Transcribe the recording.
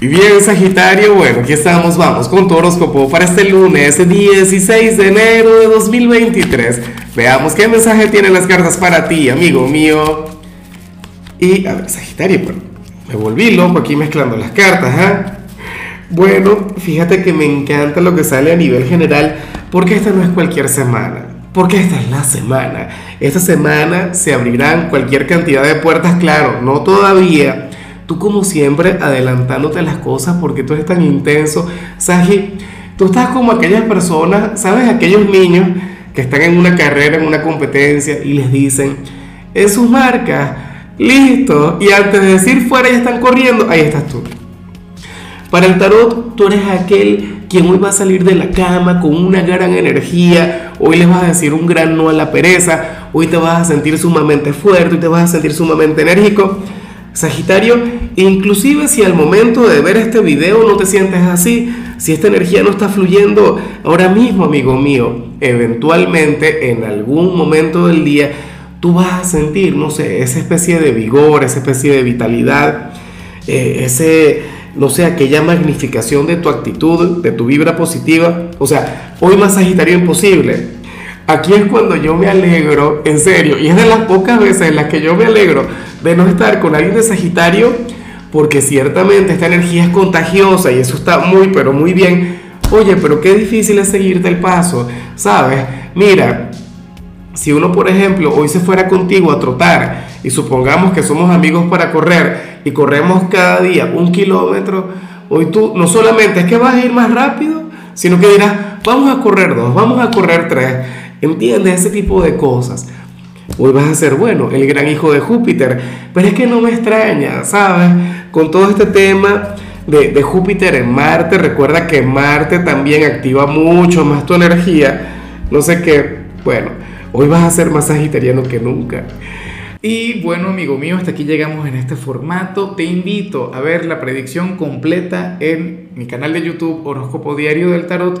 Y bien, Sagitario, bueno, aquí estamos, vamos con tu horóscopo para este lunes 16 de enero de 2023. Veamos qué mensaje tienen las cartas para ti, amigo mío. Y, a ver, Sagitario, bueno, me volví loco aquí mezclando las cartas, ¿ah? Bueno, fíjate que me encanta lo que sale a nivel general, porque esta no es cualquier semana, porque esta es la semana. Esta semana se abrirán cualquier cantidad de puertas, claro, no todavía Tú como siempre adelantándote las cosas porque tú eres tan intenso. Saji, tú estás como aquellas personas, ¿sabes? Aquellos niños que están en una carrera, en una competencia y les dicen, en sus marcas, listo. Y antes de decir fuera ya están corriendo, ahí estás tú. Para el tarot, tú eres aquel quien hoy va a salir de la cama con una gran energía, hoy les vas a decir un gran no a la pereza, hoy te vas a sentir sumamente fuerte, y te vas a sentir sumamente enérgico. Sagitario, inclusive si al momento de ver este video no te sientes así, si esta energía no está fluyendo ahora mismo, amigo mío, eventualmente en algún momento del día tú vas a sentir, no sé, esa especie de vigor, esa especie de vitalidad, eh, ese, no sé, aquella magnificación de tu actitud, de tu vibra positiva. O sea, hoy más Sagitario imposible. Aquí es cuando yo me alegro, en serio, y es de las pocas veces en las que yo me alegro de no estar con alguien de Sagitario, porque ciertamente esta energía es contagiosa y eso está muy, pero muy bien. Oye, pero qué difícil es seguirte el paso, ¿sabes? Mira, si uno, por ejemplo, hoy se fuera contigo a trotar y supongamos que somos amigos para correr y corremos cada día un kilómetro, hoy tú no solamente es que vas a ir más rápido, sino que dirás, vamos a correr dos, vamos a correr tres, ¿entiendes? Ese tipo de cosas hoy vas a ser, bueno, el gran hijo de Júpiter. Pero es que no me extraña, ¿sabes? Con todo este tema de, Júpiter en Marte, recuerda que Marte también activa mucho más tu energía. No sé qué, bueno, hoy vas a ser más sagitariano que nunca. Y bueno, amigo mío, hasta aquí llegamos en este formato. Te invito a ver la predicción completa en mi canal de YouTube Horóscopo Diario del Tarot